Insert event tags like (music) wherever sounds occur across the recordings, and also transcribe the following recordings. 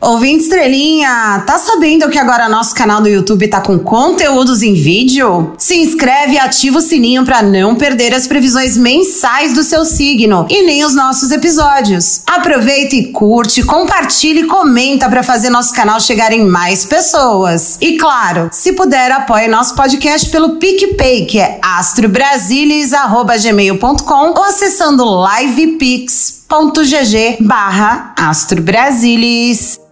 Ouvinte Estrelinha, tá sabendo que agora nosso canal do YouTube tá com conteúdos em vídeo? Se inscreve e ativa o sininho para não perder as previsões mensais do seu signo e nem os nossos episódios. Aproveita e curte, compartilha e comenta para fazer nosso canal chegar em mais pessoas. E claro, se puder, apoie nosso podcast pelo PicPay, que é astrobrasilis.gmail.com ou acessando livepix.gg barra astrobrasilis.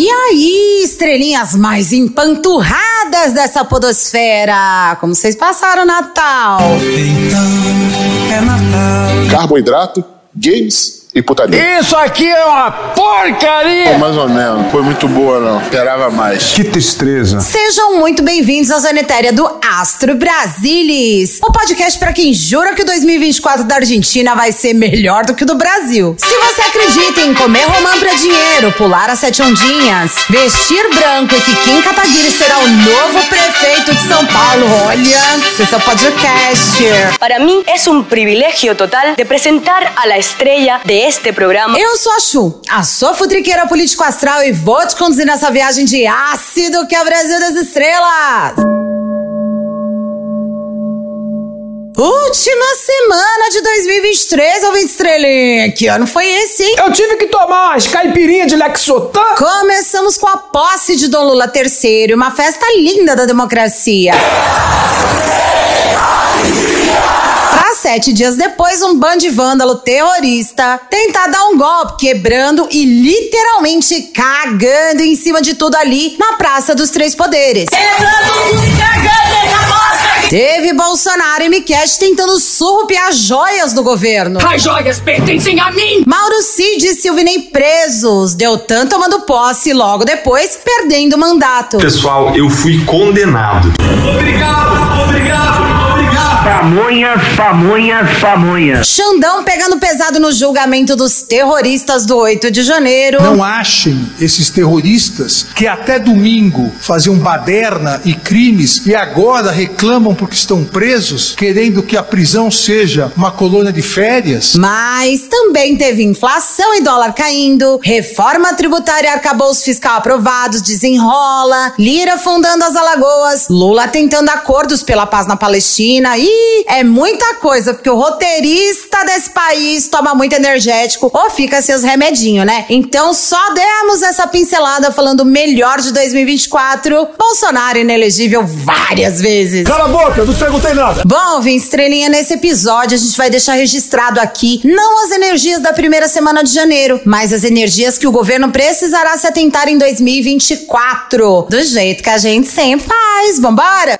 E aí, estrelinhas mais empanturradas dessa podosfera? Como vocês passaram o Natal? Então é Natal. Carboidrato, games e putaria. Isso aqui é uma porcaria! Pô, mais ou menos, foi muito boa não, esperava mais. Que tristeza. Sejam muito bem-vindos à Zona Etérea do Astro Brasilis, o podcast para quem jura que o 2024 da Argentina vai ser melhor do que o do Brasil. Se você acredita em comer romã pra dinheiro, pular as sete ondinhas, vestir branco e que Kim Kataguiri será o novo prefeito de São Paulo, olha, esse é seu podcast. Para mí es un privilegio total de presentar a la estrella de este programa. Eu sou a Chu, a sua futriqueira político astral e vou te conduzir nessa viagem de ácido que é o Brasil das Estrelas. Última semana de 2023, ouvinte estrelinha. Que ano foi esse, hein? Eu tive que tomar umas caipirinhas de Lexotan. Começamos com a posse de Dom Lula III, uma festa linda da democracia. Sete dias depois, um bando de vândalo terrorista tentar dar um golpe, quebrando e literalmente cagando em cima de tudo ali na Praça dos Três Poderes. Teve Bolsonaro e Miquel tentando surrupiar joias do governo. As joias pertencem a mim! Mauro Cid e Silvinei presos. Deltan tomando posse e logo depois perdendo o mandato. Pessoal, eu fui condenado. Obrigado, obrigado! Pamonhas, pamonhas, pamonhas. Xandão pegando pesado no julgamento dos terroristas do 8 de janeiro. Não achem esses terroristas que até domingo faziam baderna e crimes e agora reclamam porque estão presos, querendo que a prisão seja uma colônia de férias. Mas também teve inflação e dólar caindo, reforma tributária e arcabouço fiscal aprovados, desenrola, Lira fundando as Alagoas, Lula tentando acordos pela paz na Palestina e é muita coisa, porque o roteirista desse país toma muito energético ou fica sem os remedinhos, né? Então só demos essa pincelada falando melhor de 2024. Bolsonaro inelegível várias vezes. Cala a boca, não perguntei nada. Bom, vem estrelinha nesse episódio, a gente vai deixar registrado aqui não as energias da primeira semana de janeiro, mas as energias que o governo precisará se atentar em 2024. Do jeito que a gente sempre faz. Vambora?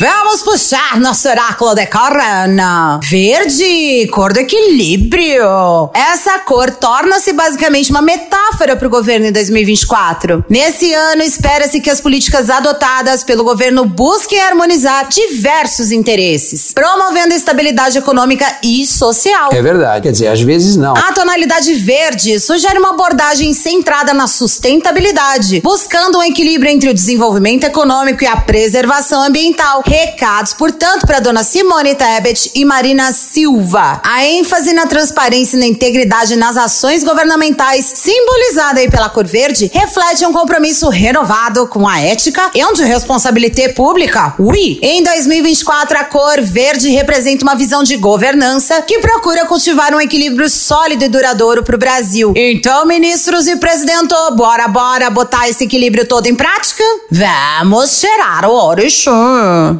Vamos puxar nosso oráculo de corona. Verde, cor do equilíbrio. Essa cor torna-se basicamente uma metáfora para o governo em 2024. Nesse ano, espera-se que as políticas adotadas pelo governo busquem harmonizar diversos interesses, promovendo estabilidade econômica e social. É verdade, quer dizer, às vezes não. A tonalidade verde sugere uma abordagem centrada na sustentabilidade, buscando um equilíbrio entre o desenvolvimento econômico e a preservação ambiental. Recados, portanto, para dona Simone Tebet e Marina Silva. A ênfase na transparência e na integridade nas ações governamentais, simbolizada aí pela cor verde, reflete um compromisso renovado com a ética e onde responsabilidade pública. Ui! Em 2024, a cor verde representa uma visão de governança que procura cultivar um equilíbrio sólido e duradouro para o Brasil. Então, ministros e presidente, bora, bora botar esse equilíbrio todo em prática? Vamos cheirar o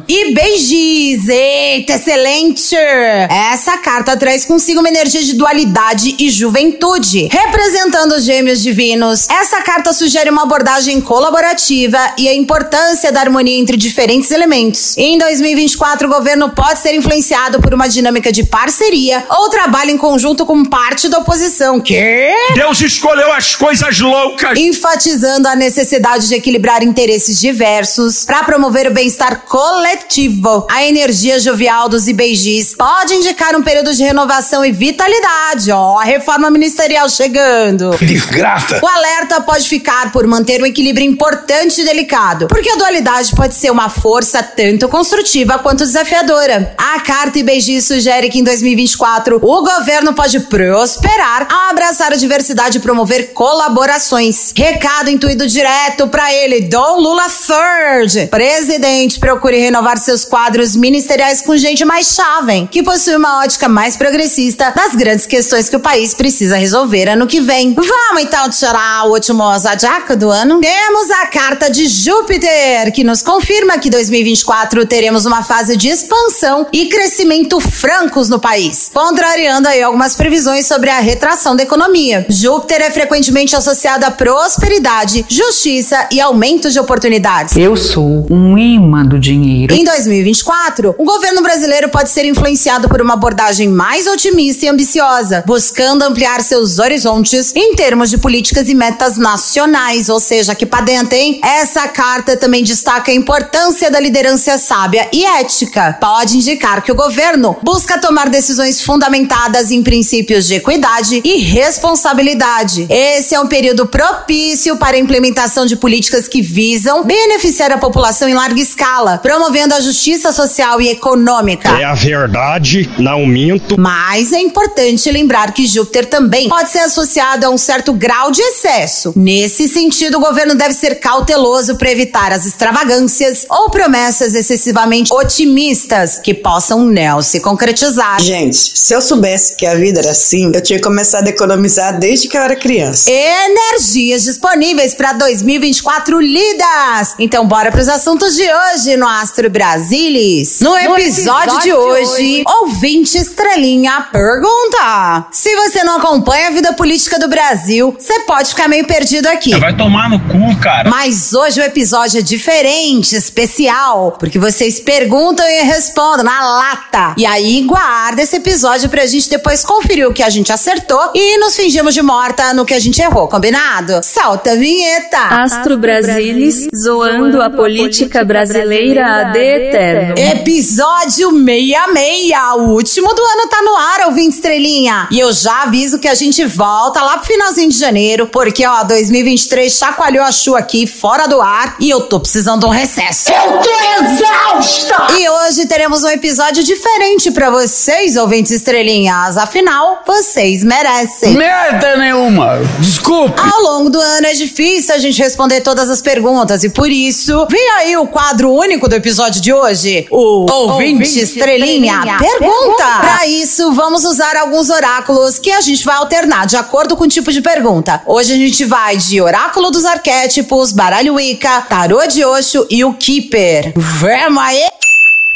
E beijos! Eita, excelente! Essa carta traz consigo uma energia de dualidade e juventude, representando os gêmeos divinos. Essa carta sugere uma abordagem colaborativa e a importância da harmonia entre diferentes elementos. Em 2024, o governo pode ser influenciado por uma dinâmica de parceria ou trabalho em conjunto com parte da oposição. Que? Deus escolheu as coisas loucas. Enfatizando a necessidade de equilibrar interesses diversos para promover o bem-estar coletivo coletivo. A energia jovial dos IBGs pode indicar um período de renovação e vitalidade. Ó, a reforma ministerial chegando. Desgraça. O alerta pode ficar por manter um equilíbrio importante e delicado, porque a dualidade pode ser uma força tanto construtiva quanto desafiadora. A carta IBG sugere que em 2024 o governo pode prosperar ao abraçar a diversidade e promover colaborações. Recado intuído direto para ele, Dom Lula Third. Presidente, procure renovar seus quadros ministeriais com gente mais chave, que possui uma ótica mais progressista das grandes questões que o país precisa resolver ano que vem. Vamos então tirar o último zodiaco do ano? Temos a carta de Júpiter, que nos confirma que 2024 teremos uma fase de expansão e crescimento francos no país, contrariando aí algumas previsões sobre a retração da economia. Júpiter é frequentemente associado à prosperidade, justiça e aumento de oportunidades. Eu sou um imã do dinheiro. Em 2024, o governo brasileiro pode ser influenciado por uma abordagem mais otimista e ambiciosa, buscando ampliar seus horizontes em termos de políticas e metas nacionais, ou seja, que pra dentro, hein? Essa carta também destaca a importância da liderança sábia e ética. Pode indicar que o governo busca tomar decisões fundamentadas em princípios de equidade e responsabilidade. Esse é um período propício para a implementação de políticas que visam beneficiar a população em larga escala, promovendo a justiça social e econômica. É a verdade, não minto. Mas é importante lembrar que Júpiter também pode ser associado a um certo grau de excesso. Nesse sentido, o governo deve ser cauteloso para evitar as extravagâncias ou promessas excessivamente otimistas que possam não se concretizar. Gente, se eu soubesse que a vida era assim, eu tinha começado a economizar desde que eu era criança. Energias disponíveis para 2024 lidas. Então bora para os assuntos de hoje no Astro Brasilis. No, episódio, episódio de de hoje, hoje, ouvinte estrelinha pergunta: Se você não acompanha a vida política do Brasil, você pode ficar meio perdido aqui. Vai tomar no cu, cara. Mas hoje o episódio é diferente, especial, porque vocês perguntam e eu respondo na lata. E aí guarda esse episódio pra gente depois conferir o que a gente acertou e nos fingimos de morta no que a gente errou, combinado? Solta a vinheta! Astro Brasilis, zoando a política brasileira ad eterno. Episódio 66, o último do ano tá no ar, ouvinte estrelinha. E eu já aviso que a gente volta lá pro finalzinho de janeiro, porque ó, 2023 chacoalhou a chu aqui fora do ar e eu tô precisando de um recesso. Eu tô exausta! E hoje teremos um episódio diferente pra vocês, ouvintes estrelinhas. Afinal, vocês merecem. Merda nenhuma. Desculpa. Ao longo do ano é difícil a gente responder todas as perguntas e por isso, vem aí o quadro único do episódio de hoje, o Ouvinte, Ouvinte Estrelinha, Estrelinha Pergunta. Pergunta. Para isso, vamos usar alguns oráculos que a gente vai alternar de acordo com o tipo de pergunta. Hoje a gente vai de Oráculo dos Arquétipos, Baralho Wicca, Tarô de Oxo e o Keeper. Vamos aí!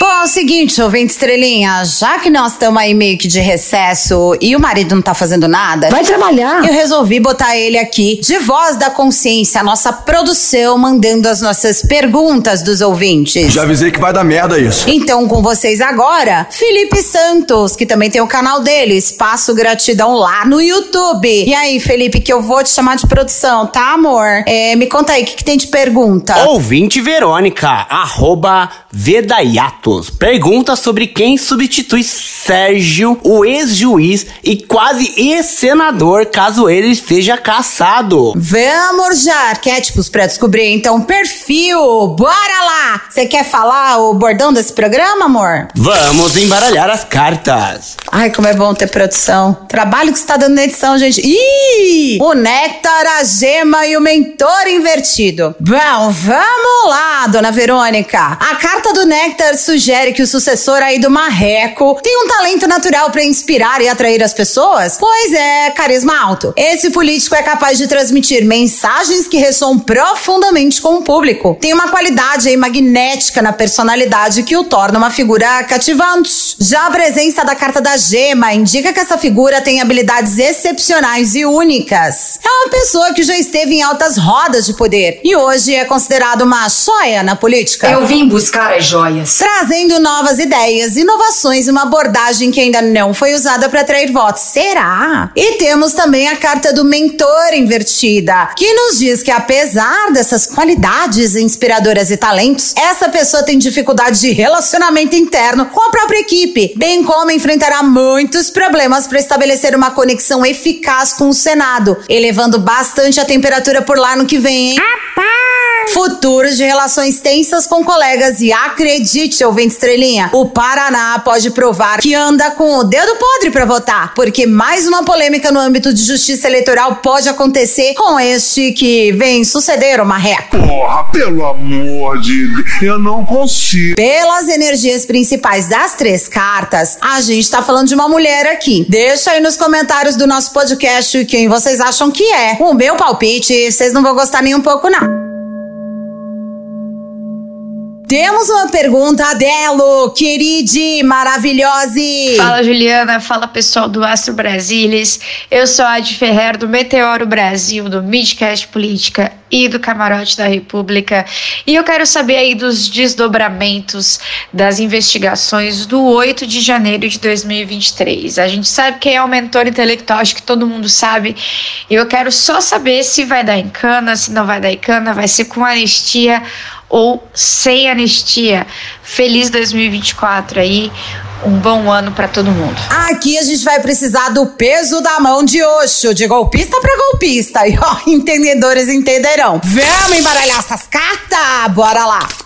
Bom, é o seguinte, ouvinte estrelinha, já que nós estamos aí meio que de recesso e o marido não tá fazendo nada. Vai trabalhar. Eu resolvi botar ele aqui, de voz da consciência, a nossa produção, mandando as nossas perguntas dos ouvintes. Já avisei que vai dar merda isso. Então, com vocês agora, Felipe Santos, que também tem o canal dele, Espaço Gratidão, lá no YouTube. E aí, Felipe, que eu vou te chamar de produção, tá, amor? É, me conta aí, o que, que tem de pergunta? Ouvinte Verônica, arroba Vedayatos. Pergunta sobre quem substitui Sérgio, o ex-juiz e quase ex-senador, caso ele seja caçado. Vamos já, arquétipos pra descobrir então perfil. Bora lá! Você quer falar o bordão desse programa, amor? Vamos embaralhar as cartas. Ai, como é bom ter produção. Trabalho que você tá dando na edição, gente. Ih! O néctar, a gema e o mentor invertido. Bom, vamos lá, dona Verônica. A carta do néctar sugere que o sucessor aí do Marreco tem um talento natural pra inspirar e atrair as pessoas? Pois é, carisma alto. Esse político é capaz de transmitir mensagens que ressoam profundamente com o público. Tem uma qualidade aí magnética na personalidade que o torna uma figura cativante. Já a presença da carta da gema indica que essa figura tem habilidades excepcionais e únicas. É uma pessoa que já esteve em altas rodas de poder e hoje é considerado uma joia na política. Eu vim buscar as joias. Trazendo trazendo novas ideias, inovações e uma abordagem que ainda não foi usada para atrair votos. Será? E temos também a carta do mentor invertida, que nos diz que apesar dessas qualidades inspiradoras e talentos, essa pessoa tem dificuldade de relacionamento interno com a própria equipe, bem como enfrentará muitos problemas para estabelecer uma conexão eficaz com o Senado, elevando bastante a temperatura por lá no que vem, hein? Futuros de relações tensas com colegas e acredite, ouvinte estrelinha, o Paraná pode provar que anda com o dedo podre para votar, porque mais uma polêmica no âmbito de justiça eleitoral pode acontecer com este que vem suceder o marreco. Porra, pelo amor de Deus, eu não consigo. Pelas energias principais das três cartas, a gente tá falando de uma mulher aqui. Deixa aí nos comentários do nosso podcast quem vocês acham que é. O meu palpite, vocês não vão gostar nem um pouco, não. Temos uma pergunta, Adelo, queride, maravilhose. Fala, Juliana. Fala, pessoal do Astro Brasilis. Eu sou a Ad Ferrer, do Meteoro Brasil, do Midcast Política e do Camarote da República. E eu quero saber aí dos desdobramentos das investigações do 8 de janeiro de 2023. A gente sabe quem é o mentor intelectual, acho que todo mundo sabe. E eu quero só saber se vai dar em cana, se não vai dar em cana, vai ser com anistia ou sem anistia. Feliz 2024 aí. Um bom ano para todo mundo. Aqui a gente vai precisar do peso da mão de Oxo, de golpista para golpista. E ó, (laughs) entendedores entenderão. Vamos embaralhar essas cartas? Bora lá.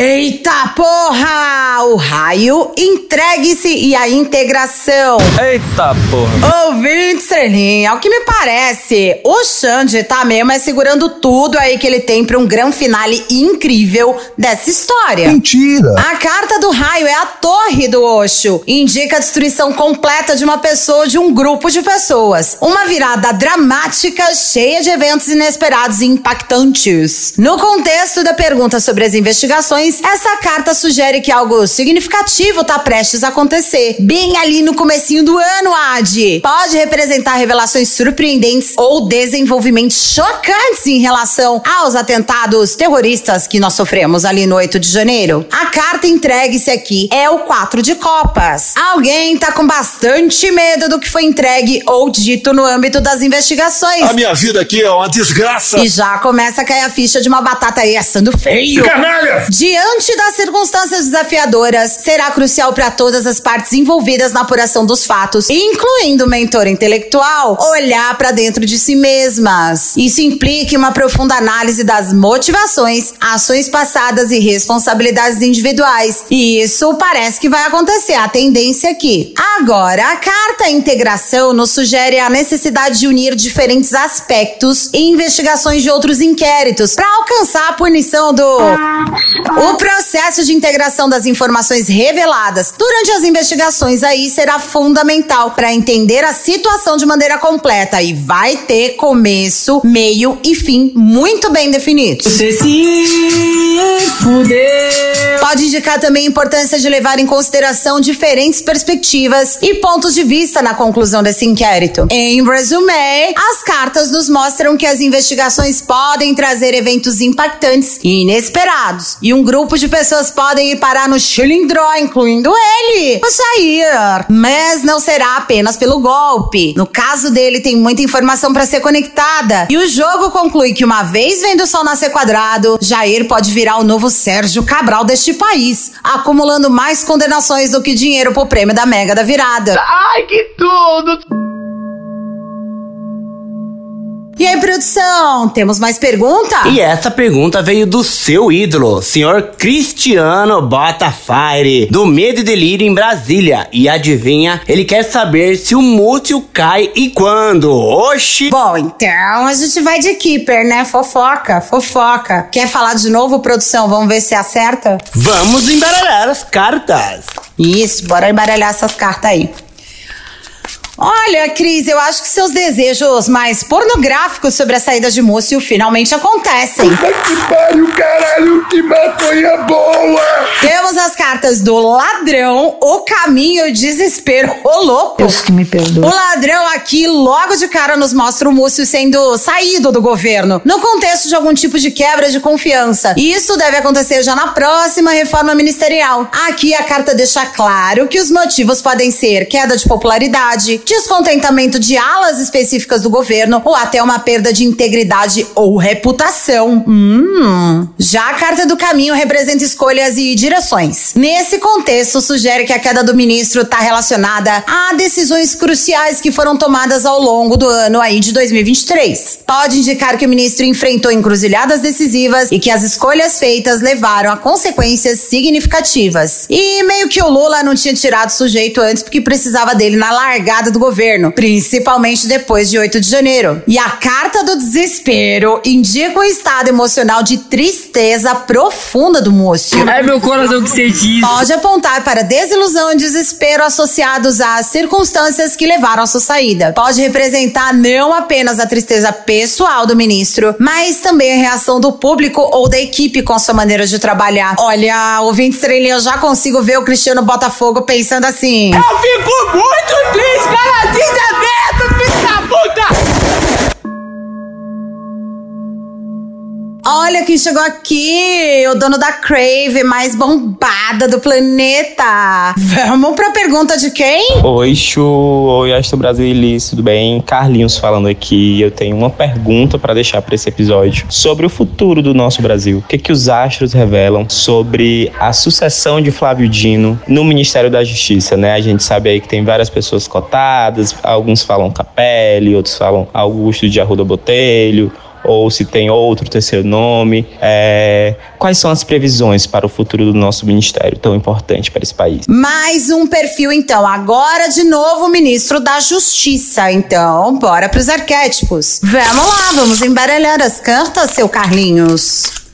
Eita porra! O raio, entregue-se e a integração. Eita porra! Ouvinte estrelinha, ao que me parece, o Xande tá mesmo é segurando tudo aí que ele tem pra um grande finale incrível dessa história. Mentira! A carta do raio é a torre do Osho. Indica a destruição completa de uma pessoa ou de um grupo de pessoas. Uma virada dramática, cheia de eventos inesperados e impactantes. No contexto da pergunta sobre as investigações, essa carta sugere que algo significativo tá prestes a acontecer. Bem ali no comecinho do ano, Ad. Pode representar revelações surpreendentes ou desenvolvimentos chocantes em relação aos atentados terroristas que nós sofremos ali no 8 de janeiro. A carta entregue-se aqui é o 4 de copas. Alguém tá com bastante medo do que foi entregue ou dito no âmbito das investigações. A minha vida aqui é uma desgraça. E já começa a cair a ficha de uma batata aí assando feio. Canalha! Diante das circunstâncias desafiadoras, será crucial para todas as partes envolvidas na apuração dos fatos, incluindo o mentor intelectual, olhar para dentro de si mesmas. Isso implica uma profunda análise das motivações, ações passadas e responsabilidades individuais. E isso parece que vai acontecer, a tendência aqui. Agora, a carta integração nos sugere a necessidade de unir diferentes aspectos e investigações de outros inquéritos para alcançar a punição do o processo de integração das informações reveladas durante as investigações aí será fundamental para entender a situação de maneira completa e vai ter começo, meio e fim muito bem definidos. Você se fudeu. Pode indicar também a importância de levar em consideração diferentes perspectivas e pontos de vista na conclusão desse inquérito. Em resumé, as cartas nos mostram que as investigações podem trazer eventos impactantes e inesperados e um grupo de pessoas podem ir parar no Chilindró, incluindo ele, o Jair. Mas não será apenas pelo golpe. No caso dele, tem muita informação para ser conectada. E o jogo conclui que uma vez vendo o sol nascer quadrado, Jair pode virar o novo Sérgio Cabral deste país, acumulando mais condenações do que dinheiro pro prêmio da Mega da Virada. Ai, que tudo! E aí, produção, temos mais pergunta? E essa pergunta veio do seu ídolo, senhor Cristiano Botafire, do Medo e Delírio em Brasília. E adivinha, ele quer saber se o mútil cai e quando. Oxi! Bom, então a gente vai de Keeper, né? Fofoca, fofoca. Quer falar de novo, produção? Vamos ver se acerta? Vamos embaralhar as cartas. Isso, bora embaralhar essas cartas aí. Olha, Cris, eu acho que seus desejos mais pornográficos sobre a saída de Múcio finalmente acontecem. Puta que pariu, caralho, que maconha boa! Temos as cartas do ladrão, o caminho e o desespero, ô louco. Deus que me perdoe. O ladrão aqui logo de cara nos mostra o Múcio sendo saído do governo, no contexto de algum tipo de quebra de confiança. E isso deve acontecer já na próxima reforma ministerial. Aqui a carta deixa claro que os motivos podem ser queda de popularidade, descontentamento de alas específicas do governo ou até uma perda de integridade ou reputação. Hum. Já a carta do caminho representa escolhas e direções. Nesse contexto, sugere que a queda do ministro está relacionada a decisões cruciais que foram tomadas ao longo do ano aí de 2023. Pode indicar que o ministro enfrentou encruzilhadas decisivas e que as escolhas feitas levaram a consequências significativas. E meio que o Lula não tinha tirado o sujeito antes porque precisava dele na largada do governo, principalmente depois de 8 de janeiro. E a carta do desespero indica um estado emocional de tristeza profunda do Múcio. Ai, meu coração que você diz. Pode apontar para desilusão e desespero associados às circunstâncias que levaram à sua saída. Pode representar não apenas a tristeza pessoal do ministro, mas também a reação do público ou da equipe com sua maneira de trabalhar. Olha, ouvinte estrelinha, eu já consigo ver o Cristiano Botafogo pensando assim. Eu fico muito triste, cara, desaberto, filho da puta! Olha quem chegou aqui, o dono da Crave mais bombada do planeta. Vamos pra pergunta de quem? Oi, Chu. Oi, Astro Brasilis, tudo bem? Carlinhos falando aqui. Eu tenho uma pergunta para deixar para esse episódio sobre o futuro do nosso Brasil. O que, que os astros revelam sobre a sucessão de Flávio Dino no Ministério da Justiça, né? A gente sabe aí que tem várias pessoas cotadas, alguns falam Capelli, outros falam Augusto de Arruda Botelho, ou se tem outro terceiro nome. É, quais são as previsões para o futuro do nosso ministério tão importante para esse país? Mais um perfil, então. Agora, de novo, o ministro da Justiça. Então, bora pros arquétipos. Vamos lá, vamos embaralhar as cartas, seu Carlinhos.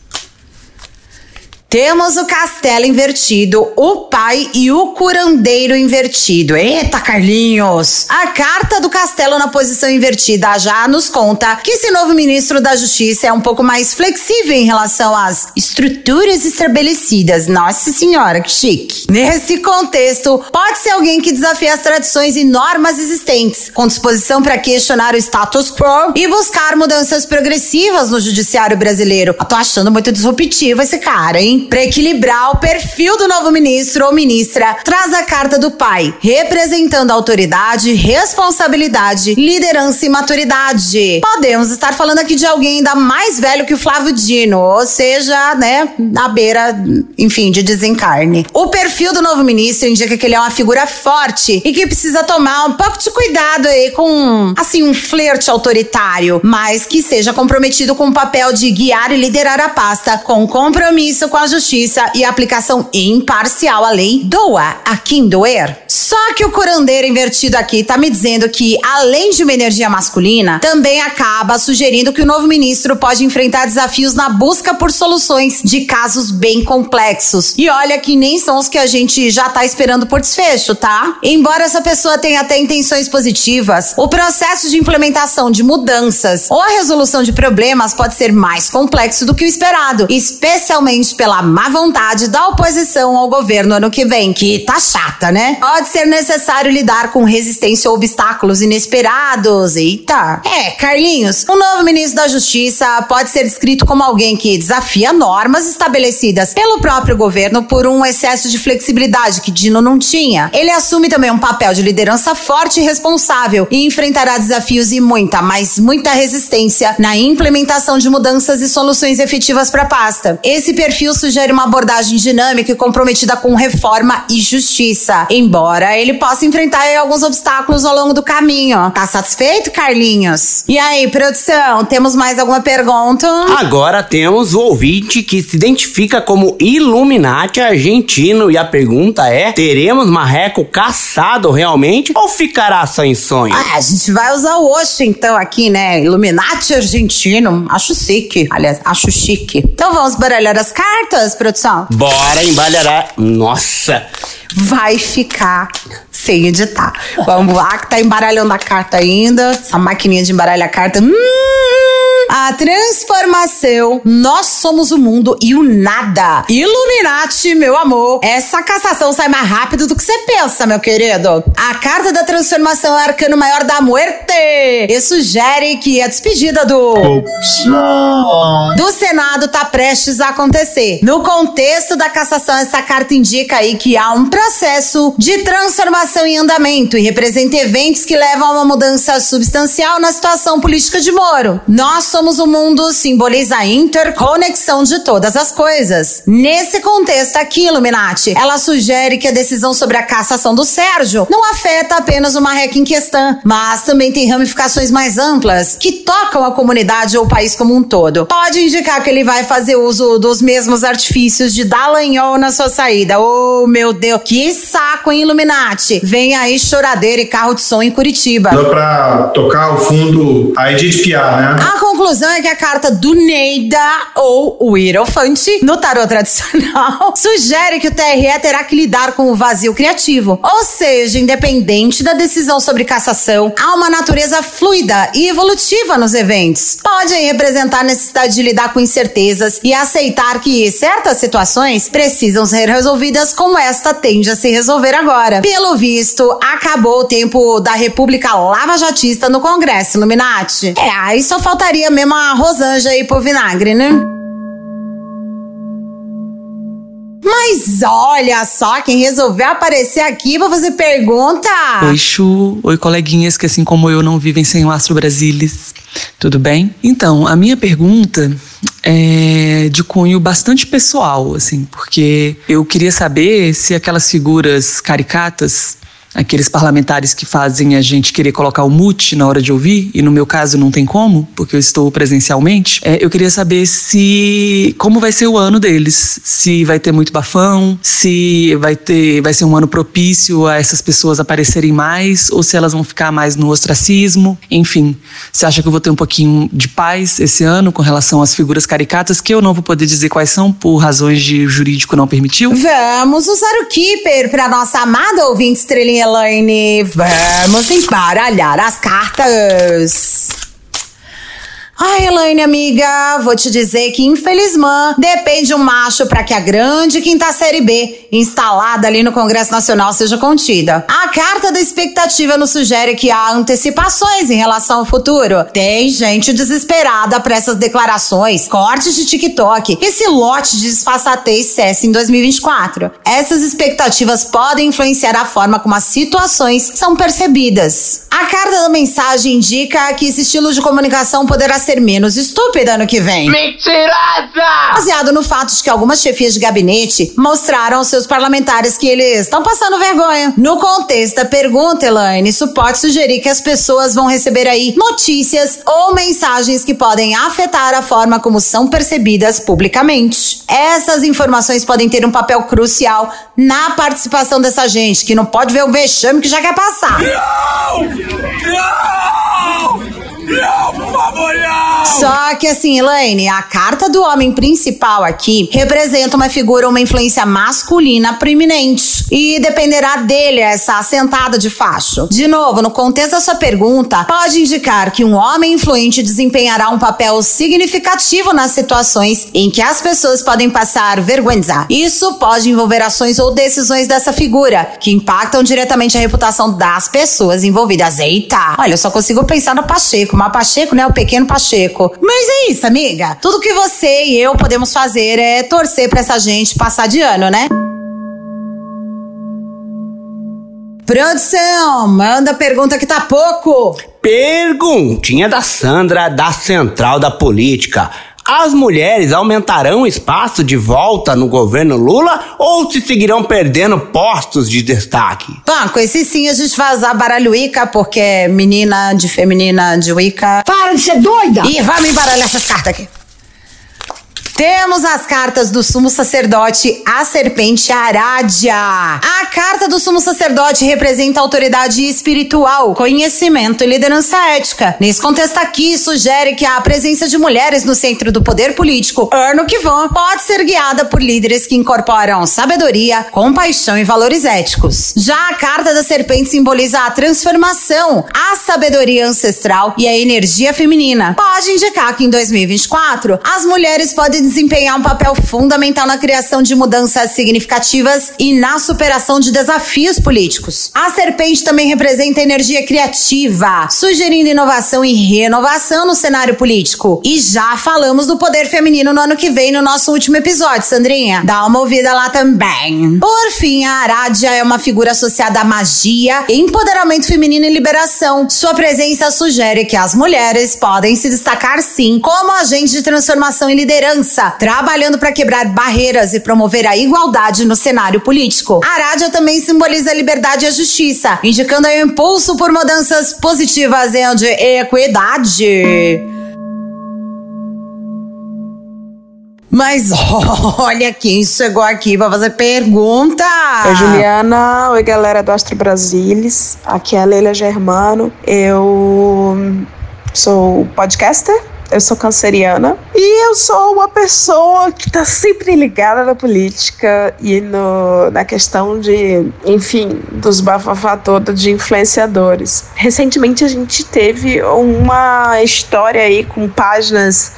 Temos o castelo invertido, o pai e o curandeiro invertido. Eita, Carlinhos! A carta do castelo na posição invertida já nos conta que esse novo ministro da Justiça é um pouco mais flexível em relação às estruturas estabelecidas. Nossa senhora, que chique! Nesse contexto, pode ser alguém que desafia as tradições e normas existentes, com disposição para questionar o status quo e buscar mudanças progressivas no judiciário brasileiro. Eu tô achando muito disruptivo esse cara, hein? Para equilibrar o perfil do novo ministro ou ministra, traz a carta do pai, representando autoridade, responsabilidade, liderança e maturidade. Podemos estar falando aqui de alguém ainda mais velho que o Flávio Dino, ou seja, né, na beira, enfim, de desencarne. O perfil do novo ministro indica que ele é uma figura forte e que precisa tomar um pouco de cuidado aí com, assim, um flerte autoritário, mas que seja comprometido com o papel de guiar e liderar a pasta com compromisso com a justiça e aplicação imparcial à lei, doa a quem doer. Só que o curandeiro invertido aqui tá me dizendo que, além de uma energia masculina, também acaba sugerindo que o novo ministro pode enfrentar desafios na busca por soluções de casos bem complexos. E olha que nem são os que a gente já tá esperando por desfecho, tá? Embora essa pessoa tenha até intenções positivas, o processo de implementação de mudanças ou a resolução de problemas pode ser mais complexo do que o esperado, especialmente pela má vontade da oposição ao governo ano que vem, que tá chata, né? Pode ser necessário lidar com resistência ou obstáculos inesperados. Eita. É, Carlinhos, o novo ministro da Justiça pode ser descrito como alguém que desafia normas estabelecidas pelo próprio governo por um excesso de flexibilidade que Dino não tinha. Ele assume também um papel de liderança forte e responsável e enfrentará desafios e muita, mas muita resistência na implementação de mudanças e soluções efetivas para a pasta. Esse perfil sugere uma abordagem dinâmica e comprometida com reforma e justiça, embora ele possa enfrentar alguns obstáculos ao longo do caminho. Tá satisfeito, Carlinhos? E aí, produção, temos mais alguma pergunta? Agora temos o ouvinte que se identifica como Illuminati argentino e a pergunta é: teremos marreco caçado realmente ou ficará só em sonho? Ah, a gente vai usar o osso então aqui, né? Illuminati argentino. Acho chique. Aliás, acho chique. Então vamos baralhar as cartas, produção? Bora embalhará. Nossa! Vai ficar sem editar. Vamos lá, que tá embaralhando a carta ainda. Essa maquininha de embaralhar a carta. Hum, a transformação, nós somos o mundo e o nada. Illuminati, meu amor. Essa cassação sai mais rápido do que você pensa, meu querido. A carta da transformação é o arcano maior da muerte. E sugere que a despedida do. Do Senado tá prestes a acontecer. No contexto da cassação, essa carta indica aí que há um processo de transformação em andamento e representa eventos que levam a uma mudança substancial na situação política de Moro. Nós somos o mundo simboliza a interconexão de todas as coisas. Nesse contexto aqui, Illuminati, ela sugere que a decisão sobre a cassação do Sérgio não afeta apenas o marreco em questão, mas também tem ramificações mais amplas que tocam a comunidade ou o país como um todo. Pode indicar que ele vai fazer uso dos mesmos artifícios de Dallagnol na sua saída. Oh, meu Deus, que saco, hein, Illuminati? Vem aí choradeira e carro de som em Curitiba. Dá pra tocar o fundo a Edith Piaf, né? A conclusão é que a carta do Neida, ou o Hierofante, no tarot tradicional, (laughs) sugere que o TRE terá que lidar com o vazio criativo. Ou seja, independente da decisão sobre cassação, há uma natureza fluida e evolutiva nos eventos. Pode aí representar a necessidade de lidar com incertezas e aceitar que certas situações precisam ser resolvidas como esta tende a se resolver agora. Pelo visto, acabou o tempo da República Lava Jatista no Congresso Illuminati. É, aí só faltaria mesmo a Rosângela aí pro vinagre, né? Mas olha só quem resolveu aparecer aqui pra fazer pergunta. Oi, Chu. Oi, coleguinhas que assim como eu não vivem sem o Astro Brasilis. Tudo bem? Então, a minha pergunta é de cunho bastante pessoal, assim, porque eu queria saber se aquelas figuras caricatas aqueles parlamentares que fazem a gente querer colocar o mute na hora de ouvir, e no meu caso não tem como, porque eu estou presencialmente, é, eu queria saber se como vai ser o ano deles, se vai ter muito bafão, se vai ter, vai ser um ano propício a essas pessoas aparecerem mais, ou se elas vão ficar mais no ostracismo, enfim. Você acha que eu vou ter um pouquinho de paz esse ano com relação às figuras caricatas, que eu não vou poder dizer quais são, por razões de jurídico não permitiu? Vamos usar o Keeper para nossa amada ouvinte estrelinha Elaine, vamos embaralhar as cartas. Ai, Elaine, amiga, vou te dizer que infelizmente depende um macho para que a grande quinta série B instalada ali no Congresso Nacional seja contida. A carta da expectativa nos sugere que há antecipações em relação ao futuro. Tem gente desesperada para essas declarações, cortes de TikTok, esse lote de disfarçatez cesse em 2024. Essas expectativas podem influenciar a forma como as situações são percebidas. A carta da mensagem indica que esse estilo de comunicação poderá ser menos estúpida no que vem. Mentirosa! Baseado no fato de que algumas chefias de gabinete mostraram aos seus parlamentares que eles estão passando vergonha. No contexto da pergunta, Elaine, isso pode sugerir que as pessoas vão receber aí notícias ou mensagens que podem afetar a forma como são percebidas publicamente. Essas informações podem ter um papel crucial na participação dessa gente, que não pode ver o vexame que já quer passar. Não! Não! Só que assim, Elaine, a carta do homem principal aqui representa uma figura, uma influência masculina proeminente. E dependerá dele essa assentada de facho. De novo, no contexto da sua pergunta, pode indicar que um homem influente desempenhará um papel significativo nas situações em que as pessoas podem passar vergonha. Isso pode envolver ações ou decisões dessa figura, que impactam diretamente a reputação das pessoas envolvidas. Eita! Olha, eu só consigo pensar no Pacheco, mas Pacheco, né? O pequeno Pacheco. Mas é isso, amiga. Tudo que você e eu podemos fazer é torcer pra essa gente passar de ano, né? Produção, manda pergunta que tá pouco. Perguntinha da Sandra, da Central da Política. As mulheres aumentarão espaço de volta no governo Lula ou se seguirão perdendo postos de destaque? Bom, com esse sim a gente vai usar baralho Wicca, porque é menina de feminina de Wicca. Para de ser doida! E vamos embaralhar essas cartas aqui. Temos as cartas do sumo sacerdote, a serpente Arádia. A carta do sumo sacerdote representa autoridade espiritual, conhecimento e liderança ética. Nesse contexto aqui, sugere que a presença de mulheres no centro do poder político, ano que vão, pode ser guiada por líderes que incorporam sabedoria, compaixão e valores éticos. Já a carta da serpente simboliza a transformação, a sabedoria ancestral e a energia feminina. Pode indicar que em 2024 as mulheres podem desempenhar um papel fundamental na criação de mudanças significativas e na superação de desafios políticos. A serpente também representa energia criativa, sugerindo inovação e renovação no cenário político. E já falamos do poder feminino no ano que vem no nosso último episódio, Sandrinha. Dá uma ouvida lá também. Por fim, a Aradia é uma figura associada à magia, empoderamento feminino e liberação. Sua presença sugere que as mulheres podem se destacar sim como agentes de transformação e liderança, trabalhando para quebrar barreiras e promover a igualdade no cenário político. A Aradia também simboliza a liberdade e a justiça, indicando o impulso por mudanças positivas e de equidade. Mas (laughs) olha quem chegou aqui para fazer pergunta. Oi, Juliana. Oi, galera do Astro Brasilis. Aqui é a Leila Germano. Eu sou podcaster. Eu sou canceriana e eu sou uma pessoa que está sempre ligada na política e no, na questão de, enfim, dos bafafá de influenciadores. Recentemente a gente teve uma história aí com páginas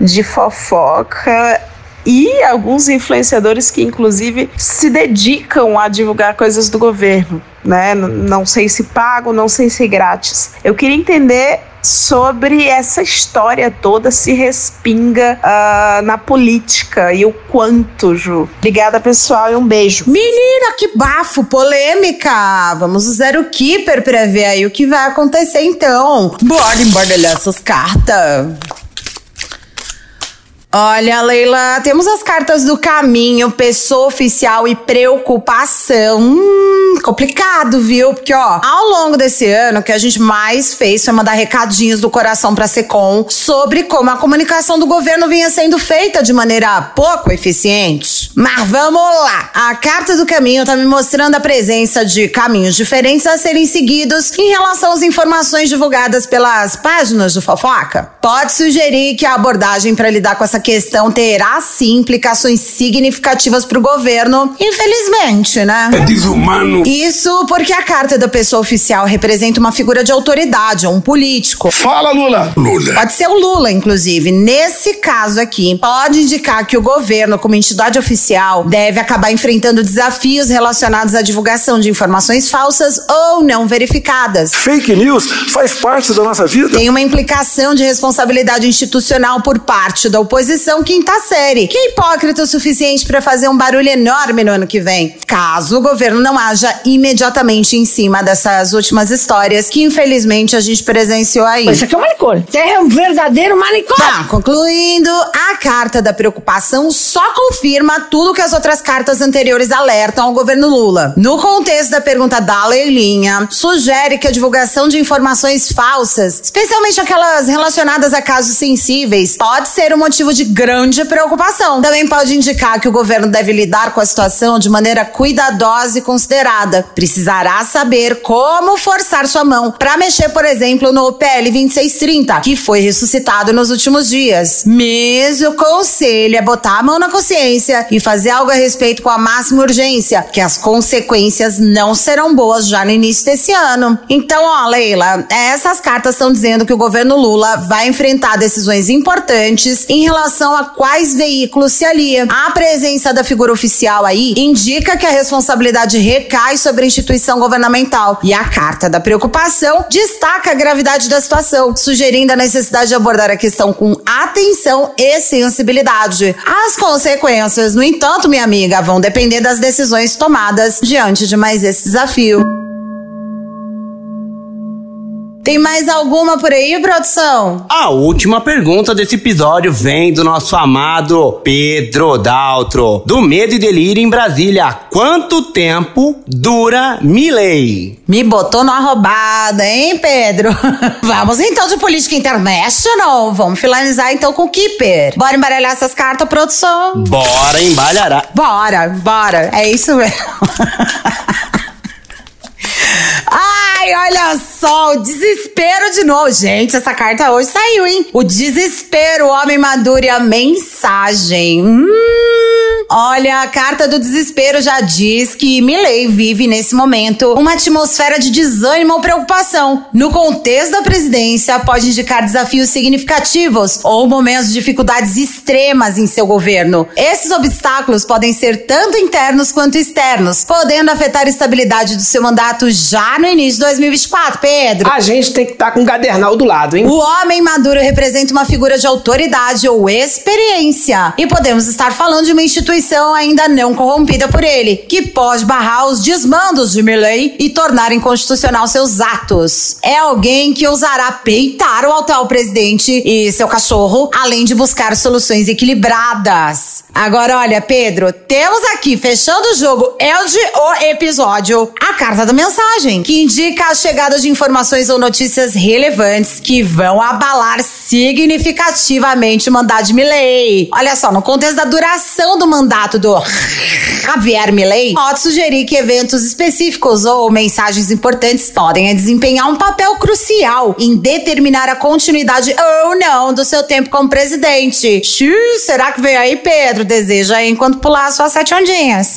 de fofoca e alguns influenciadores que inclusive se dedicam a divulgar coisas do governo, né? Não sei se pago, não sei se grátis. Eu queria entender sobre essa história toda se respinga uh, na política e o quanto, Ju. Obrigada, pessoal, e um beijo. Menina, que bafo, polêmica! Vamos usar o Keeper pra ver aí o que vai acontecer então. Bora embaralhar essas cartas. Olha, Leila, temos as cartas do caminho, pessoa oficial e preocupação. Hum, complicado, viu? Porque, ó, ao longo desse ano, o que a gente mais fez foi mandar recadinhos do coração pra Secom sobre como a comunicação do governo vinha sendo feita de maneira pouco eficiente. Mas vamos lá! A carta do caminho tá me mostrando a presença de caminhos diferentes a serem seguidos em relação às informações divulgadas pelas páginas do fofoca. Pode sugerir que a abordagem para lidar com essa questão terá sim implicações significativas para o governo, infelizmente, né? É desumano. Isso porque a carta da pessoa oficial representa uma figura de autoridade, um político. Fala, Lula. Lula. Pode ser o Lula, inclusive. Nesse caso aqui, pode indicar que o governo, como entidade oficial, deve acabar enfrentando desafios relacionados à divulgação de informações falsas ou não verificadas. Fake news faz parte da nossa vida. Tem uma implicação de responsabilidade institucional por parte da oposição quinta série, que é hipócrita o suficiente para fazer um barulho enorme no ano que vem, caso o governo não haja imediatamente em cima dessas últimas histórias que infelizmente a gente presenciou aí. Isso aqui é um manicômio. Você é um verdadeiro manicômio. Tá, concluindo, a carta da preocupação só confirma tudo que as outras cartas anteriores alertam ao governo Lula. No contexto da pergunta da Leilinha, sugere que a divulgação de informações falsas, especialmente aquelas relacionadas a casos sensíveis, pode ser um motivo de grande preocupação. Também pode indicar que o governo deve lidar com a situação de maneira cuidadosa e considerada. Precisará saber como forçar sua mão para mexer, por exemplo, no PL 2630, que foi ressuscitado nos últimos dias. Mesmo conselho é botar a mão na consciência e fazer algo a respeito com a máxima urgência, que as consequências não serão boas já no início desse ano. Então, ó, Leila, essas cartas estão dizendo que o governo Lula vai enfrentar decisões importantes em relação a quais veículos se alia. A presença da figura oficial aí indica que a responsabilidade recai sobre a instituição governamental. E a carta da preocupação destaca a gravidade da situação, sugerindo a necessidade de abordar a questão com atenção e sensibilidade. As consequências, no entanto, minha amiga, vão depender das decisões tomadas diante de mais esse desafio. Tem mais alguma por aí, produção? A última pergunta desse episódio vem do nosso amado Pedro Daltro, do Medo e Delírio em Brasília. Quanto tempo dura Milley? Me botou numa roubada, hein, Pedro? (laughs) Vamos então de política international. Vamos finalizar então com o Keeper. Bora embaralhar essas cartas, produção? Bora embalhará. Bora, bora. É isso mesmo. (laughs) Ai, olha só, o desespero de novo. Gente, essa carta hoje saiu, hein? O desespero, o homem maduro e a mensagem. Hum. Olha, a carta do desespero já diz que Milley vive nesse momento uma atmosfera de desânimo ou preocupação. No contexto da presidência, pode indicar desafios significativos ou momentos de dificuldades extremas em seu governo. Esses obstáculos podem ser tanto internos quanto externos, podendo afetar a estabilidade do seu mandato já no início de 2024, Pedro. A gente tem que estar com o cadernal do lado, hein? O homem maduro representa uma figura de autoridade ou experiência. E podemos estar falando de uma instituição ainda não corrompida por ele, que pode barrar os desmandos de Milley e tornar inconstitucional seus atos. É alguém que ousará peitar o atual presidente e seu cachorro, além de buscar soluções equilibradas. Agora, olha, Pedro, temos aqui, fechando o jogo, é o de o episódio, a carta da mensagem, que indica a chegada de informações ou notícias relevantes que vão abalar significativamente o mandato de Milley. Olha só, no contexto da duração do mandato do Javier Milley, pode sugerir que eventos específicos ou mensagens importantes podem desempenhar um papel crucial em determinar a continuidade ou não do seu tempo como presidente. Xiii, será que veio aí, Pedro? Deseja enquanto pular suas sete ondinhas.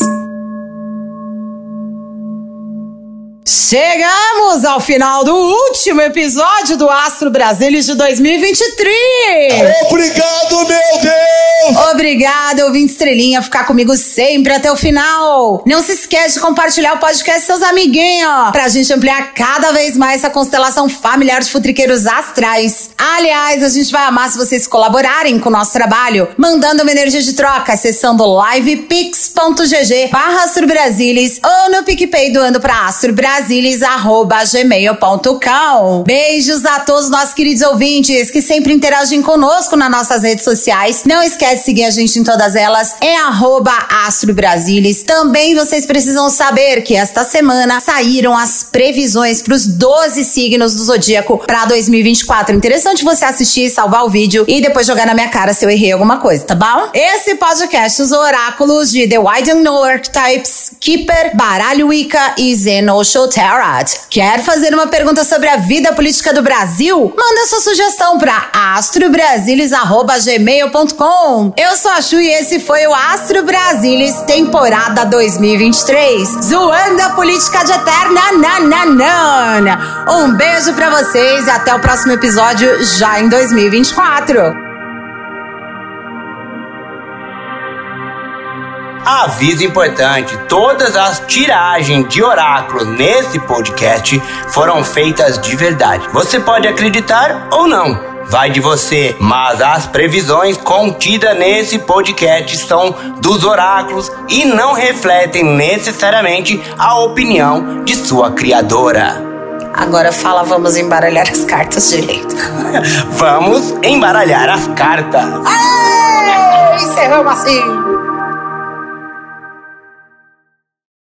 Chegamos ao final do último episódio do Astro Brasilis de 2023. Obrigado, meu Deus! Obrigada, ouvinte estrelinha, ficar comigo sempre até o final. Não se esquece de compartilhar o podcast com seus amiguinhos, pra gente ampliar cada vez mais essa constelação familiar de futriqueiros astrais. Aliás, a gente vai amar se vocês colaborarem com o nosso trabalho, mandando uma energia de troca, acessando livepix.gg barra Astro Brasilis ou no PicPay doando pra Astro brasilis@gmail.com. Beijos a todos nossos queridos ouvintes que sempre interagem conosco nas nossas redes sociais. Não esquece de seguir a gente em todas elas. É arroba Astro Brasilis. Também vocês precisam saber que esta semana saíram as previsões para os 12 signos do zodíaco para 2024. Interessante você assistir, salvar o vídeo e depois jogar na minha cara se eu errei alguma coisa, tá bom? Esse podcast, os oráculos de The Widen No Archetypes, Keeper, Baralho Wicca e Zeno Show Tarot. Quer fazer uma pergunta sobre a vida política do Brasil? Manda sua sugestão para astrobrasilis@gmail.com. Eu sou a Chu e esse foi o Astro Brasilis temporada 2023. Zoando a política de eterna nananana. Um beijo para vocês e até o próximo episódio já em 2024. Aviso importante: todas as tiragens de oráculos nesse podcast foram feitas de verdade. Você pode acreditar ou não. Vai de você, mas as previsões contidas nesse podcast são dos oráculos e não refletem necessariamente a opinião de sua criadora. Agora fala, vamos embaralhar as cartas direito. (laughs) vamos embaralhar as cartas. Aê! Encerramos assim.